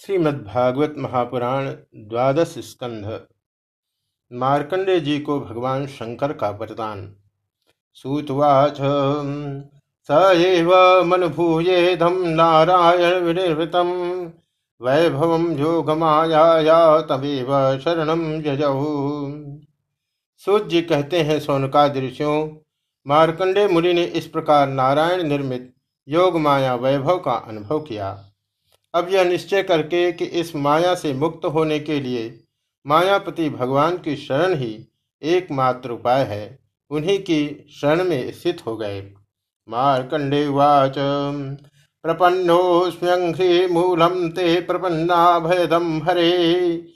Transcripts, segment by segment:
श्रीमद्भागवत महापुराण द्वादश स्कंध मार्कंडे जी को भगवान शंकर का वरदान। सूतवाच, स एव मनुभूयेधम नारायण विनिर्वृतम वैभव योगमाया तमेव शरणम जजऊ सूत जी कहते हैं सोनका दृश्यों मार्कंडे मुनि ने इस प्रकार नारायण निर्मित योग माया वैभव का अनुभव किया। अब यह निश्चय करके कि इस माया से मुक्त होने के लिए मायापति भगवान की शरण ही एकमात्र उपाय है। उन्हीं की शरण में स्थित हो गए। मारकंडे वाच प्रपन्नो प्रपन्नोस्म्यंघ्री मूलम ते प्रपन्ना भयदम हरे।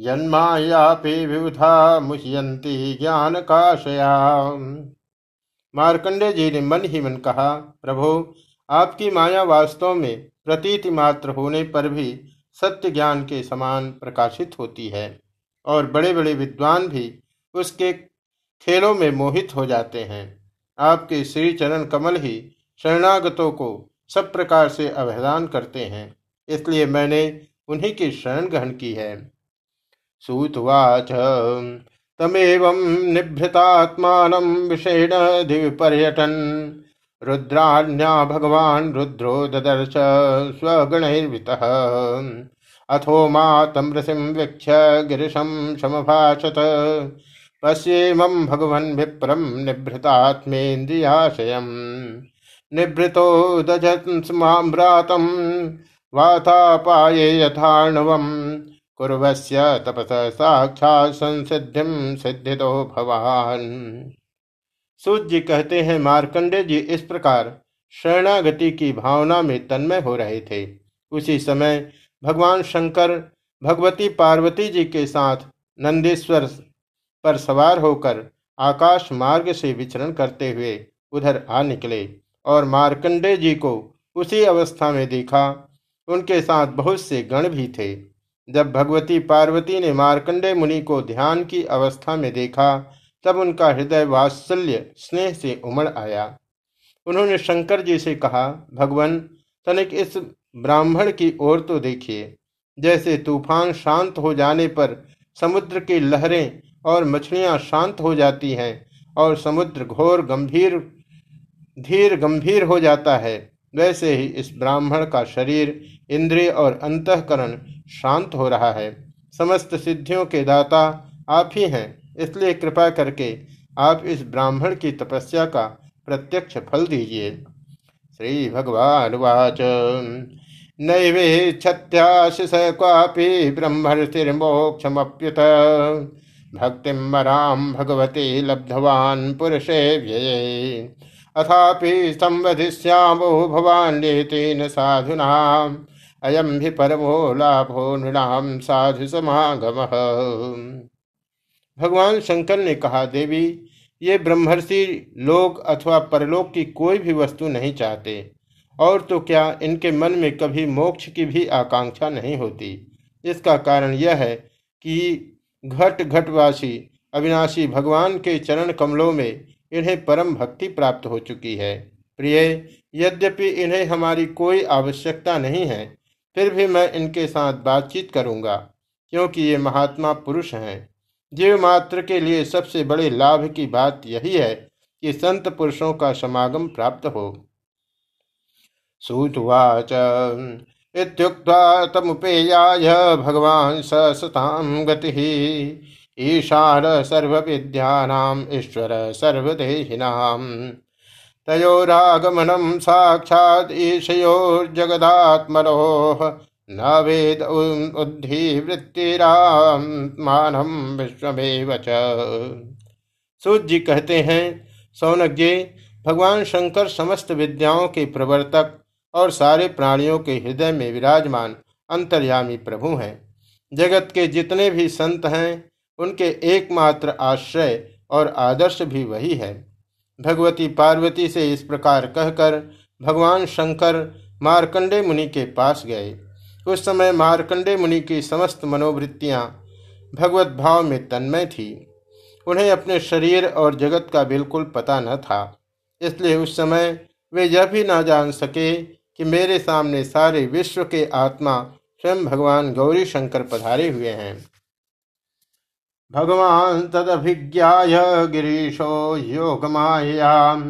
जन्मायापि विविधा मुह्यंती ज्ञान काशया मार्कंडे जी ने मन ही मन कहा, प्रभु, आपकी माया वास्तव में प्रतीति मात्र होने पर भी सत्य ज्ञान के समान प्रकाशित होती है और बड़े बड़े विद्वान भी उसके खेलों में मोहित हो जाते हैं। आपके श्री चरण कमल ही शरणागतों को सब प्रकार से अवहेदान करते हैं, इसलिए मैंने उन्हीं की शरण ग्रहण की है। सूतवाच तमेव निभृतात्मान विषेण दिव्य पर्यटन। रुद्राण्या भगवान रुद्रो ददर्श स्वगणैर्वितः। अथो मातमृषिं वीक्ष्य गिरिशं समभाषत। पश्येमं भगवन् विप्रं निभृतात्मेन्द्रियाशयम्। निभृतो दजत्स्माम्रातं वातापाये यथार्णवम् कुर्वस्य तपस साक्षात् संसिद्धिं सिद्धितो भवान्। सूत जी कहते हैं, मार्कंडे जी, इस प्रकार शरणागति की भावना में तन्मय हो रहे थे। उसी समय भगवान शंकर भगवती पार्वती जी के साथ नंदेश्वर पर सवार होकर आकाश मार्ग से विचरण करते हुए उधर आ निकले और मार्कंडे जी को उसी अवस्था में देखा। उनके साथ बहुत से गण भी थे। जब भगवती पार्वती ने मार्कंडे मुनि को ध्यान की अवस्था में देखा तब उनका हृदय वात्सल्य स्नेह से उमड़ आया। उन्होंने शंकर जी से कहा, भगवान, तनिक इस ब्राह्मण की ओर तो देखिए। जैसे तूफ़ान शांत हो जाने पर समुद्र की लहरें और मछलियाँ शांत हो जाती हैं और समुद्र घोर गंभीर, धीर गंभीर हो जाता है, वैसे ही इस ब्राह्मण का शरीर इंद्रिय और अंतकरण शांत हो रहा है। समस्त सिद्धियों के दाता आप ही हैं। इसलिए कृपा करके आप इस ब्राह्मण की तपस्या का प्रत्यक्ष फल दीजिए। श्री भगवान वाच। नैवे छत्याशिष क्वापि ब्रह्मर्षिर्मोक्षमप्युत। भक्ति मराम भगवती लब्धवान पुरुषे व्यये। अथापि संवधिष्यामो भवान्येतेन साधुना अयम भी परमो लाभो नृणाम साधु समागमः। भगवान शंकर ने कहा, देवी, ये ब्रह्मर्षि लोक अथवा परलोक की कोई भी वस्तु नहीं चाहते, और तो क्या इनके मन में कभी मोक्ष की भी आकांक्षा नहीं होती? इसका कारण यह है कि घट घटवासी अविनाशी भगवान के चरण कमलों में इन्हें परम भक्ति प्राप्त हो चुकी है। प्रिय, यद्यपि इन्हें हमारी कोई आवश्यकता नहीं है, फिर भी मैं इनके साथ बातचीत करूँगा, क्योंकि ये महात्मा पुरुष हैं। जीव मात्र के लिए सबसे बड़े लाभ की बात यही है कि संत पुरुषों का समागम प्राप्त हो। सूतवाच इत्युक्त्वा तमुपेयाय भगवान सताम गति। ईशान सर्वविद्यानाम ईश्वर सर्वदेहिनाम तयोरागमनम साक्षात ईशयोर्जगदात्मनोः। न वेद उद्धि विश्वमेव सूत जी कहते हैं, सौनक जी, भगवान शंकर समस्त विद्याओं के प्रवर्तक और सारे प्राणियों के हृदय में विराजमान, अंतर्यामी प्रभु हैं। जगत के जितने भी संत हैं, उनके एकमात्र आश्रय और आदर्श भी वही है। भगवती पार्वती से इस प्रकार कहकर भगवान शंकर मार्कंडे मुनि के पास गए। उस समय मारकंडे मुनि की समस्त मनोवृत्तियाँ भगवत भाव में तन्मय थी। उन्हें अपने शरीर और जगत का बिल्कुल पता न था। इसलिए उस समय वे यह भी ना जान सके कि मेरे सामने सारे विश्व के आत्मा स्वयं भगवान गौरी शंकर पधारे हुए हैं। भगवान तदभिज्ञाय गिरीशो योगमायाम।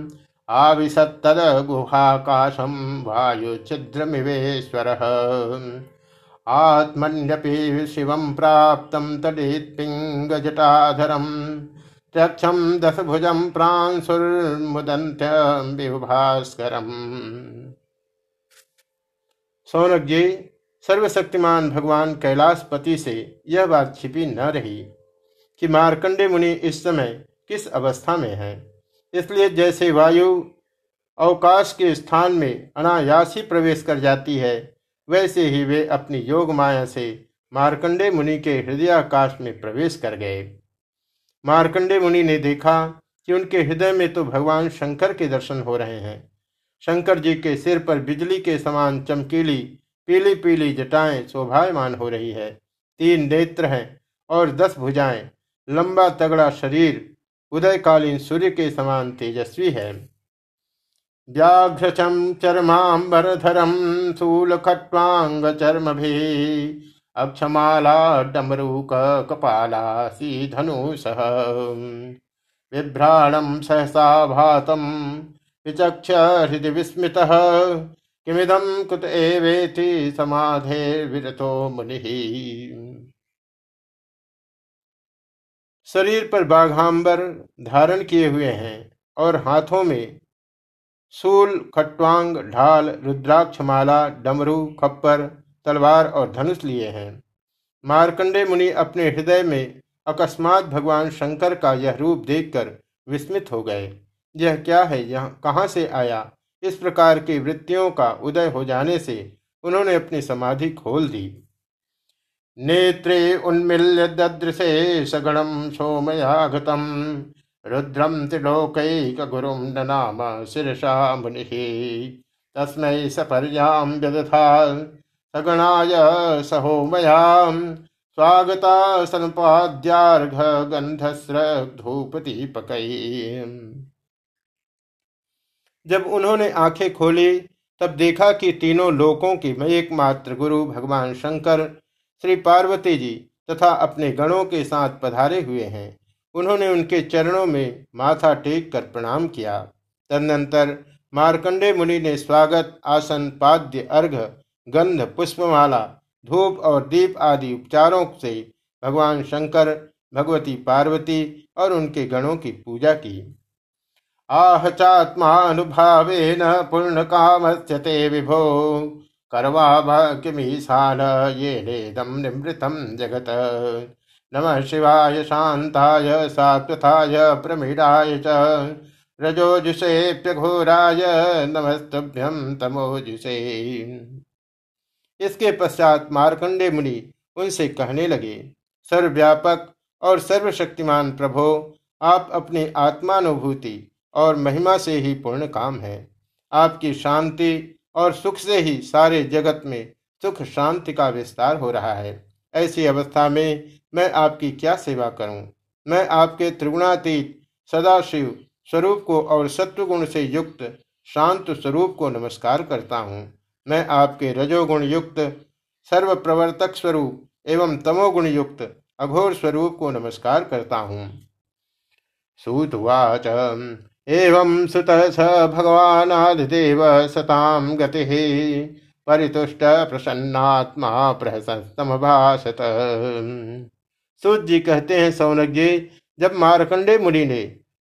आविशत्तद गुहाकाशम वायु वायुच्छिद्रमिवेश्वर। आत्मन्यपि शिवं प्राप्तं तडित्पिङ्गजटाधरं त्यक्षं दशभुजं प्रांशुर्मुदन्त्यं विभास्करम् सौनक जी सर्वशक्तिमान भगवान कैलाशपति से यह बात छिपी न रही कि मार्कंडे मुनि इस समय किस अवस्था में है। इसलिए जैसे वायु अवकाश के स्थान में अनायास प्रवेश कर जाती है, वैसे ही वे अपनी योग माया से मार्कंडे मुनि के हृदयाकाश में प्रवेश कर गए। मार्कंडे मुनि ने देखा कि उनके हृदय में तो भगवान शंकर के दर्शन हो रहे हैं। शंकर जी के सिर पर बिजली के समान चमकीली पीली पीली जटाएँ शोभायमान हो रही है। तीन नेत्र हैं और दस भुजाएँ, लंबा तगड़ा शरीर उदयकालीन सूर्य के समान तेजस्वी है। व्याघ्रचम चरमांबरधरम शूल खट्वांग चर्म भी अक्षमाला डमरूक कपाला सी धनुष। बिभ्राणम सहसा भातम विचक्ष हृदय विस्मित। किमिदम कुत एवेति समाधे विरतो मुनि। शरीर पर बाघांबर धारण किए हुए हैं और हाथों में सूल खट्वांग, ढाल, रुद्राक्षमाला, डमरू, खप्पर, तलवार और धनुष लिए हैं। मार्कंडे मुनि अपने हृदय में अकस्मात भगवान शंकर का यह रूप देखकर विस्मित हो गए। यह क्या है? यह कहाँ से आया? इस प्रकार की वृत्तियों का उदय हो जाने से उन्होंने अपनी समाधि खोल दी। नेत्रे उन्मील्य ददृशे सगणम सोमयाघतम रुद्रम त्रिलोकैकगुरुं ननाम शिरसा मुनिः। तस्मै सपर्यां व्यदथा। सगणाय सहोमयां। स्वागतासनुपाद्यार्घ गंधस्र धूपदीपकै जब उन्होंने आँखें खोली, तब देखा कि तीनों लोकों की एकमात्र गुरु भगवान शंकर श्री पार्वती जी तथा अपने गणों के साथ पधारे हुए हैं। उन्होंने उनके चरणों में माथा टेक कर प्रणाम किया। तदनंतर मार्कंडे मुनि ने स्वागत, आसन, पाद्य, अर्घ, गंध, पुष्पमाला, धूप और दीप आदि उपचारों से भगवान शंकर, भगवती पार्वती और उनके गणों की पूजा की। आह चात्मानुभावेन पूर्ण काम विभो। करवा किमीशान ये नेदम निमृतम जगत। नमः शिवाय शांताय सात्वथाय, प्रमीडाय च। रजोजुषेप्यघोराय नमस्तभ्यम तमोजुषे इसके पश्चात मार्कंडे मुनि उनसे कहने लगे, सर्वव्यापक और सर्वशक्तिमान प्रभो, आप अपनी आत्मानुभूति और महिमा से ही पूर्ण काम है। आपकी शांति और सुख से ही सारे जगत में सुख शांति का विस्तार हो रहा है ऐसी अवस्था में मैं आपकी क्या सेवा करूँ? मैं आपके त्रिगुणातीत सदाशिव स्वरूप को और सत्वगुण से युक्त शांत स्वरूप को नमस्कार करता हूँ। मैं आपके रजोगुण युक्त सर्व प्रवर्तक स्वरूप एवं तमोगुण युक्त अघोर स्वरूप को नमस्कार करता हूँ सूतवाच एवं सुत स भगवानादिदेव सतां गतिः। परितुष्ट प्रसन्नात्मा प्रहसतम भाषत सूत जी कहते हैं सौनक जी जब मारकंडे मुनि ने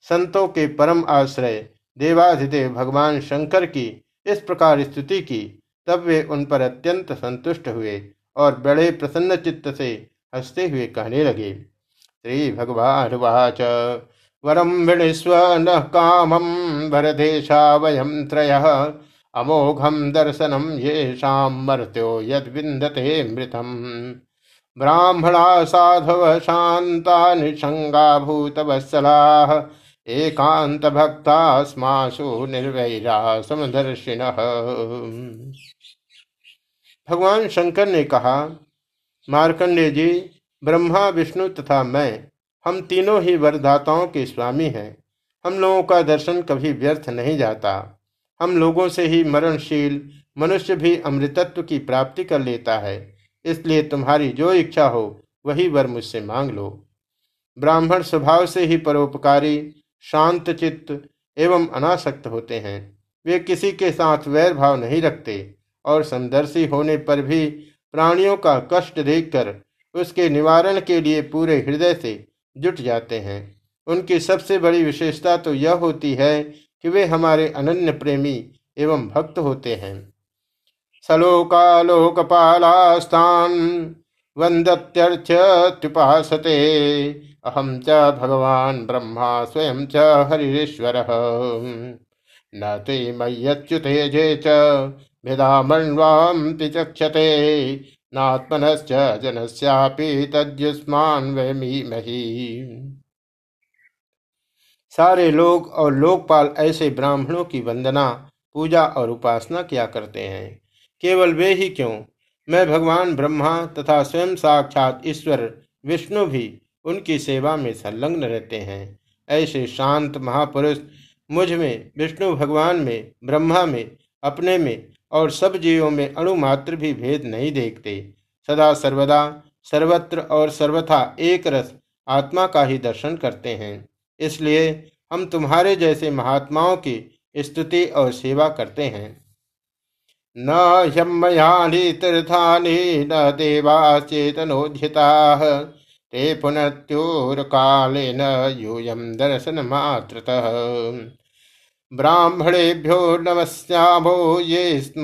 संतों के परम आश्रय देवाधिदेव भगवान शंकर की इस प्रकार स्तुति की, तब वे उन पर अत्यंत संतुष्ट हुए और बड़े प्रसन्न चित्त से हँसते हुए कहने लगे, श्री भगवान वाच। वरम वृणस्व न कामम वरदेशा वयम त्रय। अमोघम दर्शनम ये शाम मर्त्यो यद विंदते मृतम। ब्राह्मणा साधव शांता निशंगा भूत वत्सला एकांत भक्ता स्मासु निर्वैरा समदर्शिन भगवान शंकर ने कहा मार्कंडे जी, ब्रह्मा, विष्णु तथा मैं हम तीनों ही वरदाताओं के स्वामी हैं। हम लोगों का दर्शन कभी व्यर्थ नहीं जाता। हम लोगों से ही मरणशील मनुष्य भी अमृतत्व की प्राप्ति कर लेता है। इसलिए तुम्हारी जो इच्छा हो, वही वर मुझसे मांग लो। ब्राह्मण स्वभाव से ही परोपकारी, शांत चित्त एवं अनासक्त होते हैं। वे किसी के साथ वैर भाव नहीं रखते और समदर्शी होने पर भी प्राणियों का कष्ट देखकर उसके निवारण के लिए पूरे हृदय से जुट जाते हैं। उनकी सबसे बड़ी विशेषता तो यह होती है कि वे हमारे अनन्य प्रेमी एवं भक्त होते हैं। सलोका सलोकालोकपालास्तान वंदत्यर्थ्युपासते अहम च भगवान ब्रह्मा स्वयं च हरिश्वर। न ते मय्यच्युतेजे च भिदामण्वाम्पि चक्षते नात्मनश्च जनस्यापि तद्युष्मान वयमीमहि सारे लोग और लोकपाल ऐसे ब्राह्मणों की वंदना, पूजा और उपासना किया करते हैं? केवल वे ही क्यों? मैं भगवान ब्रह्मा तथा स्वयं साक्षात ईश्वर, विष्णु भी उनकी सेवा में संलग्न रहते हैं। ऐसे शांत महापुरुष मुझमें, विष्णु भगवान में, ब्रह्मा में, अपने में और सब जीवों में अणु मात्र भी भेद नहीं देखते। सदा सर्वदा, सर्वत्र और सर्वथा एक रस आत्मा का ही दर्शन करते हैं। इसलिए हम तुम्हारे जैसे महात्माओं की स्तुति और सेवा करते हैं। न ह्यमयानि तीर्थानि न देवाचेतनोद्यता ते पुनत्योरकालेन दर्शन दर्शनमात्रतः ब्राह्मणेभ्यो नमस्याभो ये स्म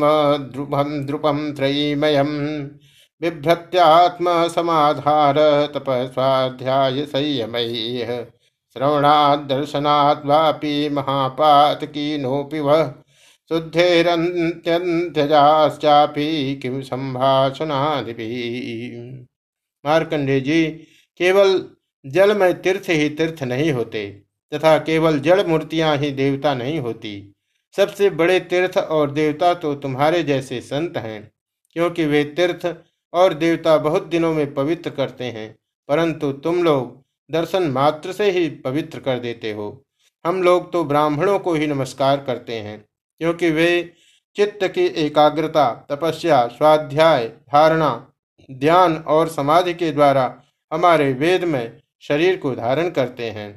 द्रुपं द्रुपं त्रयीमयं। बिभ्रत्यात्मसमाधार तपस्वाध्याय संयमैः श्रवणादर्शनाद्वापि महापातकीनोऽपि वः। शुद्धेरन्त्यन्त्यजाश्चापि किम संभाषणादिभिः मार्कंडे जी केवल जल में तीर्थ ही तीर्थ नहीं होते। तथा केवल जड़ मूर्तियाँ ही देवता नहीं होती। सबसे बड़े तीर्थ और देवता तो तुम्हारे जैसे संत हैं, क्योंकि वे तीर्थ और देवता बहुत दिनों में पवित्र करते हैं, परंतु तुम लोग दर्शन मात्र से ही पवित्र कर देते हो। हम लोग तो ब्राह्मणों को ही नमस्कार करते हैं, क्योंकि वे चित्त की एकाग्रता, तपस्या, स्वाध्याय, धारणा, ध्यान और समाधि के द्वारा हमारे वेद में शरीर को धारण करते हैं।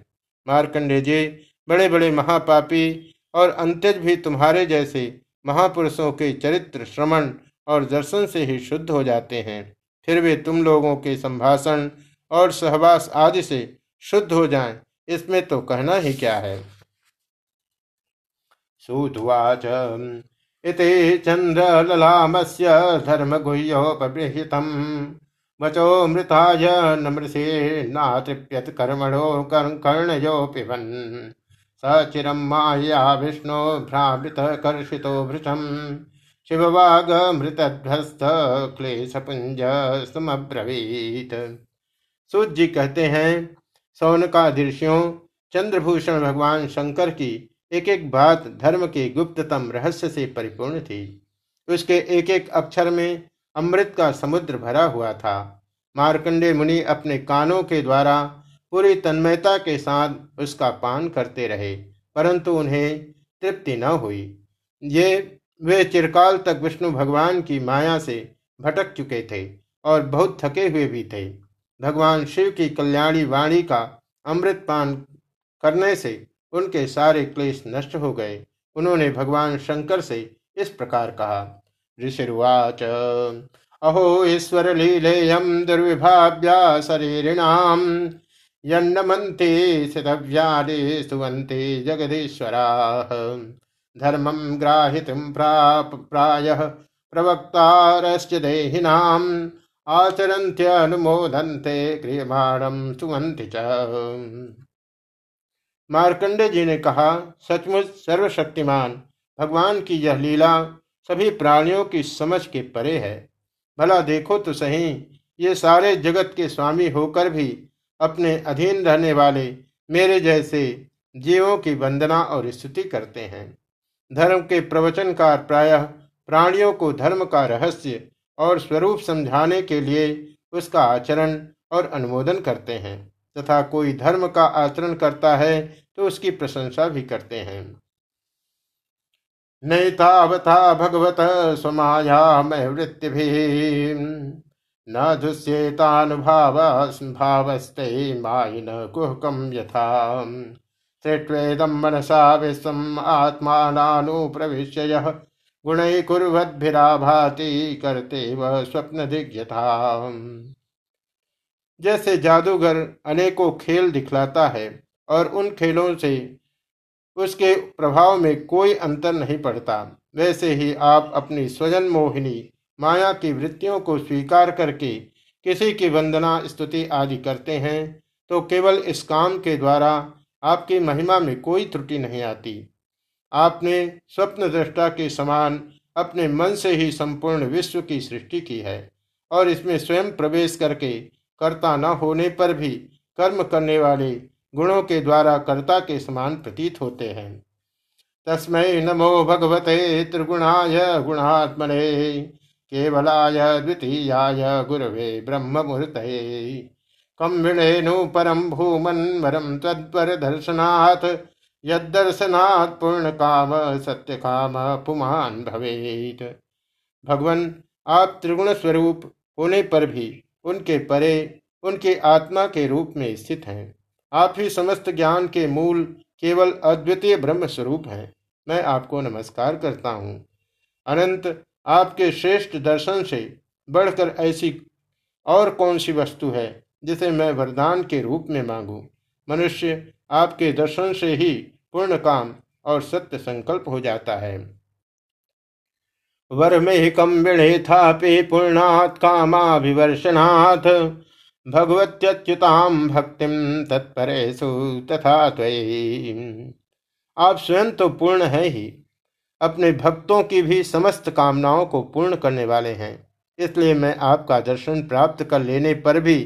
मार्कंडे जी बड़े बड़े महापापी और अंत्यज भी तुम्हारे जैसे महापुरुषों के चरित्र श्रवण और दर्शन से ही शुद्ध हो जाते हैं। फिर वे तुम लोगों के संभाषण और सहवास आदि से शुद्ध हो जाएँ, इसमें तो कहना ही क्या है। सुधुवाच इति चन्द्रललामस्य धर्मगुह्योपबृहितम्। वचो मृताय नमृषे नातृप्यत कर्मणो कर्णयोऽपि वन्। स चिरं माया विष्णो भ्रावृतकर्षितो भृशम्। शिववागमृतध्वस्त क्लेशपुञ्ज समब्रवीत्। सूत जी कहते हैं सौनकादृश्यों चंद्रभूषण भगवान शंकर की एक एक बात धर्म के गुप्ततम रहस्य से परिपूर्ण थी। उसके एक एक अक्षर में अमृत का समुद्र भरा हुआ था। मार्कंडे मुनि अपने कानों के द्वारा पूरी तन्मयता के साथ उसका पान करते रहे, परंतु उन्हें तृप्ति न हुई। ये, वे चिरकाल तक विष्णु भगवान की माया से भटक चुके थे और बहुत थके हुए भी थे। भगवान शिव की कल्याणी वाणी का अमृत पान करने से उनके सारे क्लेश नष्ट हो गए। उन्होंने भगवान शंकर से इस प्रकार कहा ऋषिर्वाच। अहो ईश्वर लीलेयम दुर्विभाव्या शरीरिणाम। यन्नमन्ते सितव्याले सुवन्ते जगदीश्वरा। धर्मं ग्राहितुं प्राप प्रायः प्रवक्तारश्च देहिनाम्। आचरन्त्यनुमोदन्ते क्रियमाणं सुवन्ति च। मार्कंडे जी ने कहा, सचमुच सर्वशक्तिमान, भगवान की यह लीला सभी प्राणियों की समझ के परे है। भला देखो तो सही, ये सारे जगत के स्वामी होकर भी अपने अधीन रहने वाले मेरे जैसे जीवों की वंदना और स्तुति करते हैं। धर्म के प्रवचनकार प्रायः प्राणियों को धर्म का रहस्य और स्वरूप समझाने के लिए उसका आचरण और अनुमोदन करते हैं, तथा कोई धर्म का आचरण करता है तो उसकी प्रशंसा भी करते हैं। नैतावता भगवत स्वमाया वृत्ति भी न दुष्येतानुभावस्ते मायिन कुहकम यथा। श्रेष्वेदम मनसा विश्वम आत्मानुप्रविश्य गुणै कुर्वद्भिराभाति करते वह स्वप्न दिग्यथा जैसे जादूगर अनेकों खेल दिखलाता है और उन खेलों से उसके प्रभाव में कोई अंतर नहीं पड़ता। वैसे ही आप अपनी स्वजन मोहिनी माया की वृत्तियों को स्वीकार करके किसी की वंदना, स्तुति आदि करते हैं तो केवल इस काम के द्वारा आपकी महिमा में कोई त्रुटि नहीं आती। आपने स्वप्न दृष्टा के समान अपने मन से ही संपूर्ण विश्व की सृष्टि की है, और इसमें स्वयं प्रवेश करके कर्ता न होने पर भी कर्म करने वाले गुणों के द्वारा कर्ता के समान प्रतीत होते हैं। तस्मै नमो भगवते त्रिगुणाय गुणात्मने, केवलाय द्वितीयाय गुरवे ब्रह्ममूर्तये। कम्बिणेनु परम भूमन वरम तत्पर दर्शनाथ यदर्शनात् पूर्ण काम सत्य काम पुमान भवेत। भगवान, आप त्रिगुण स्वरूप होने पर भी उनके परे, उनके आत्मा के रूप में स्थित हैं। आप ही समस्त ज्ञान के मूल, केवल अद्वितीय ब्रह्म स्वरूप हैं। मैं आपको नमस्कार करता हूँ। अनंत, आपके श्रेष्ठ दर्शन से बढ़कर ऐसी और कौन सी वस्तु है, जिसे मैं वरदान के रूप में मांगू? मनुष्य, आपके दर्शन से ही पूर्ण काम और सत्य संकल्प हो जाता है। वर में विणे था पे पूर्णात् कामाभिवर्षणात् भगवत्यच्युताम भक्तिम तत्परेशु तथा आप स्वयं तो पूर्ण है ही। अपने भक्तों की भी समस्त कामनाओं को पूर्ण करने वाले हैं। इसलिए मैं आपका दर्शन प्राप्त कर लेने पर भी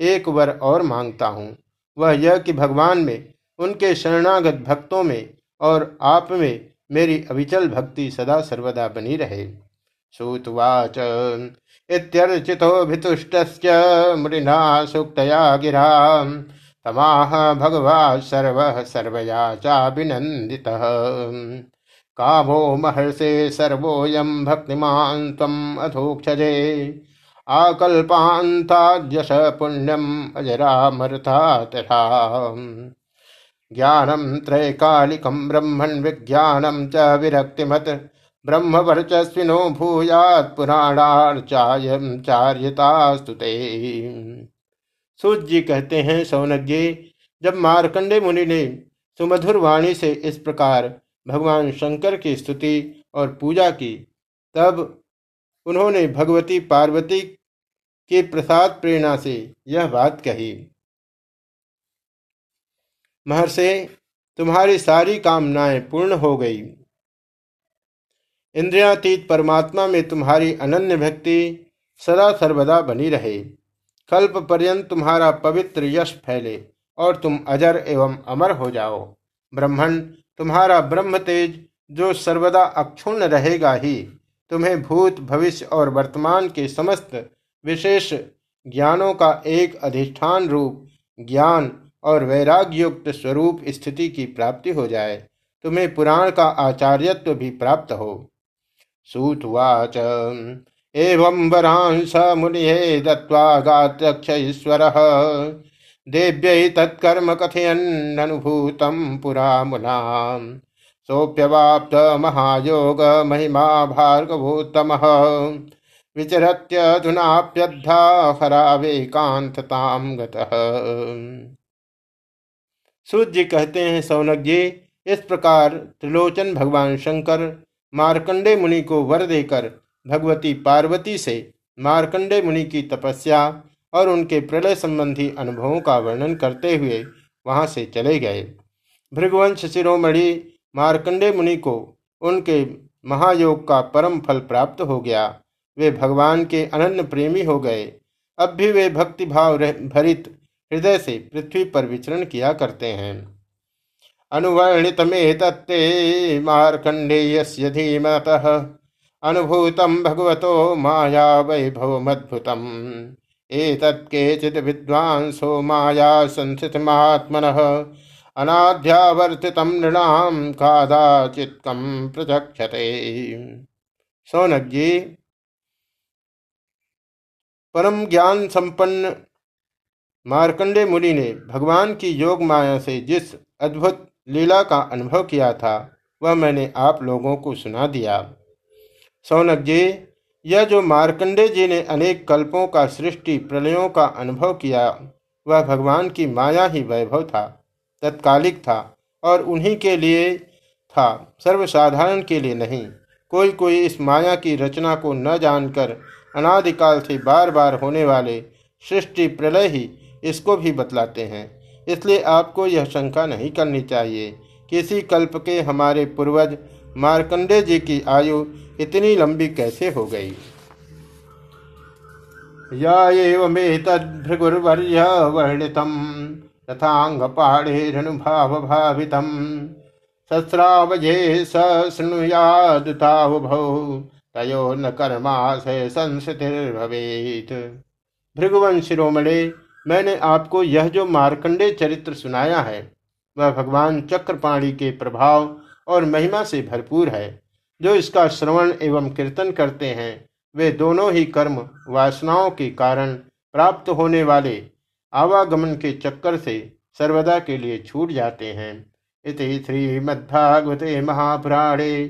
एक वर और माँगता हूँ। वह यह कि भगवान में, उनके शरणागत भक्तों में और आप में मेरी अविचल भक्ति सदा सर्वदा बनी रहे। सूतवाच। इत्यर्चितो भितुष्ट मृना सुक्तया गिरा। तमाह भगवा सर्व सर्वया चाभिनंदितः कामो महर्षे सर्वोऽयं भक्तिमान् त्वम् अधोक्षजे। आकल्पान्ताद्यश पुण्यम् अजरामर्था तथा। ज्ञानं त्रैकालिकं ब्रह्मन् विज्ञानं च विरक्तिमत्। ब्रह्मवर्चस्विनो भूयात् पुराणार्चायं सूत जी कहते हैं सौनक जी जब मारकंडे मुनि ने सुमधुर वाणी से इस प्रकार भगवान शंकर की स्तुति और पूजा की, तब उन्होंने भगवती पार्वती के प्रसाद प्रेरणा से यह बात कही। महर्षि, तुम्हारी सारी कामनाएँ पूर्ण हो गई। इंद्रियातीत परमात्मा में तुम्हारी अनन्य भक्ति सदा सर्वदा बनी रहे। कल्प पर्यंत तुम्हारा पवित्र यश फैले और तुम अजर एवं अमर हो जाओ। ब्रह्मण, तुम्हारा ब्रह्म तेज जो सर्वदा अक्षुण्ण रहेगा ही, तुम्हें भूत, भविष्य और वर्तमान के समस्त विशेष ज्ञानों का एक अधिष्ठान रूप, ज्ञान और वैराग्य युक्त स्वरूप स्थिति की प्राप्ति हो जाए। तुम्हें पुराण का आचार्यत्व भी प्राप्त हो। सूतवाच। एवं वरांस मुनि दत्वा गात्रक्ष ईश्वर देव्य तत्कर्म कथयन्ननुभूतं पुरा मुना सोप्यवाप्त महायोग महिमा भार्गवोत्तम विचरत्यधुनाप्यद्धा हरावेकांतताम गतः। जी कहते हैं, सौनक जी, इस प्रकार त्रिलोचन भगवान शंकर मार्कंडे मुनि को वर देकर भगवती पार्वती से मार्कंडे मुनि की तपस्या और उनके प्रलय संबंधी अनुभवों का वर्णन करते हुए वहाँ से चले गए। भृगवंश शिरोमणि मार्कंडे मुनि को उनके महायोग का परम फल प्राप्त हो गया। वे भगवान के अनन्य प्रेमी हो गए। अब भी वे भक्तिभाव भरित हृदय से पृथ्वी पर विचरण किया करते हैं। अनुवर्णित तत्ते मार्कंडेय धीमत। अनुभूतम भगवतो माया वैभवमद्भुतम। एतत् केचित् विद्वांसो माया संस्थितमात्मनः। अनाध्यावर्तितं नृणां कादाचित्कं प्रचक्षते। सौनक जी परम ज्ञान संपन्न मार्कंडे मुनि ने भगवान की योग माया से जिस अद्भुत लीला का अनुभव किया था, वह मैंने आप लोगों को सुना दिया। सौनक जी, यह जो मार्कंडे जी ने अनेक कल्पों का, सृष्टि प्रलयों का अनुभव किया, वह भगवान की माया ही वैभव था, तत्कालिक था और उन्हीं के लिए था, सर्वसाधारण के लिए नहीं। कोई कोई इस माया की रचना को न जानकर, अनादिकाल से बार बार होने वाले सृष्टि प्रलय ही इसको भी बतलाते हैं। इसलिए आपको यह शंका नहीं करनी चाहिए किसी कल्प के हमारे पूर्वज मार्कंडे जी की आयु इतनी लंबी कैसे हो गई? या वर्णितम तथांग पाणेरनुभाव भावितम सस्रावजे सृणुयादुतावभौ तयो न कर्माशय संस्थितिर्भवेत। भृगुवन शिरोमणे मैंने आपको यह जो मार्कंडे चरित्र सुनाया है, वह भगवान चक्रपाणी के प्रभाव और महिमा से भरपूर है। जो इसका श्रवण एवं कीर्तन करते हैं, वे दोनों ही कर्म वासनाओं के कारण प्राप्त होने वाले आवागमन के चक्कर से सर्वदा के लिए छूट जाते हैं। इति श्रीमद्भागवते महापुराणे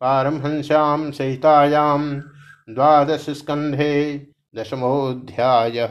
पारमहंस्याम सहितायाम द्वादश स्कंधे दशमोऽध्यायः।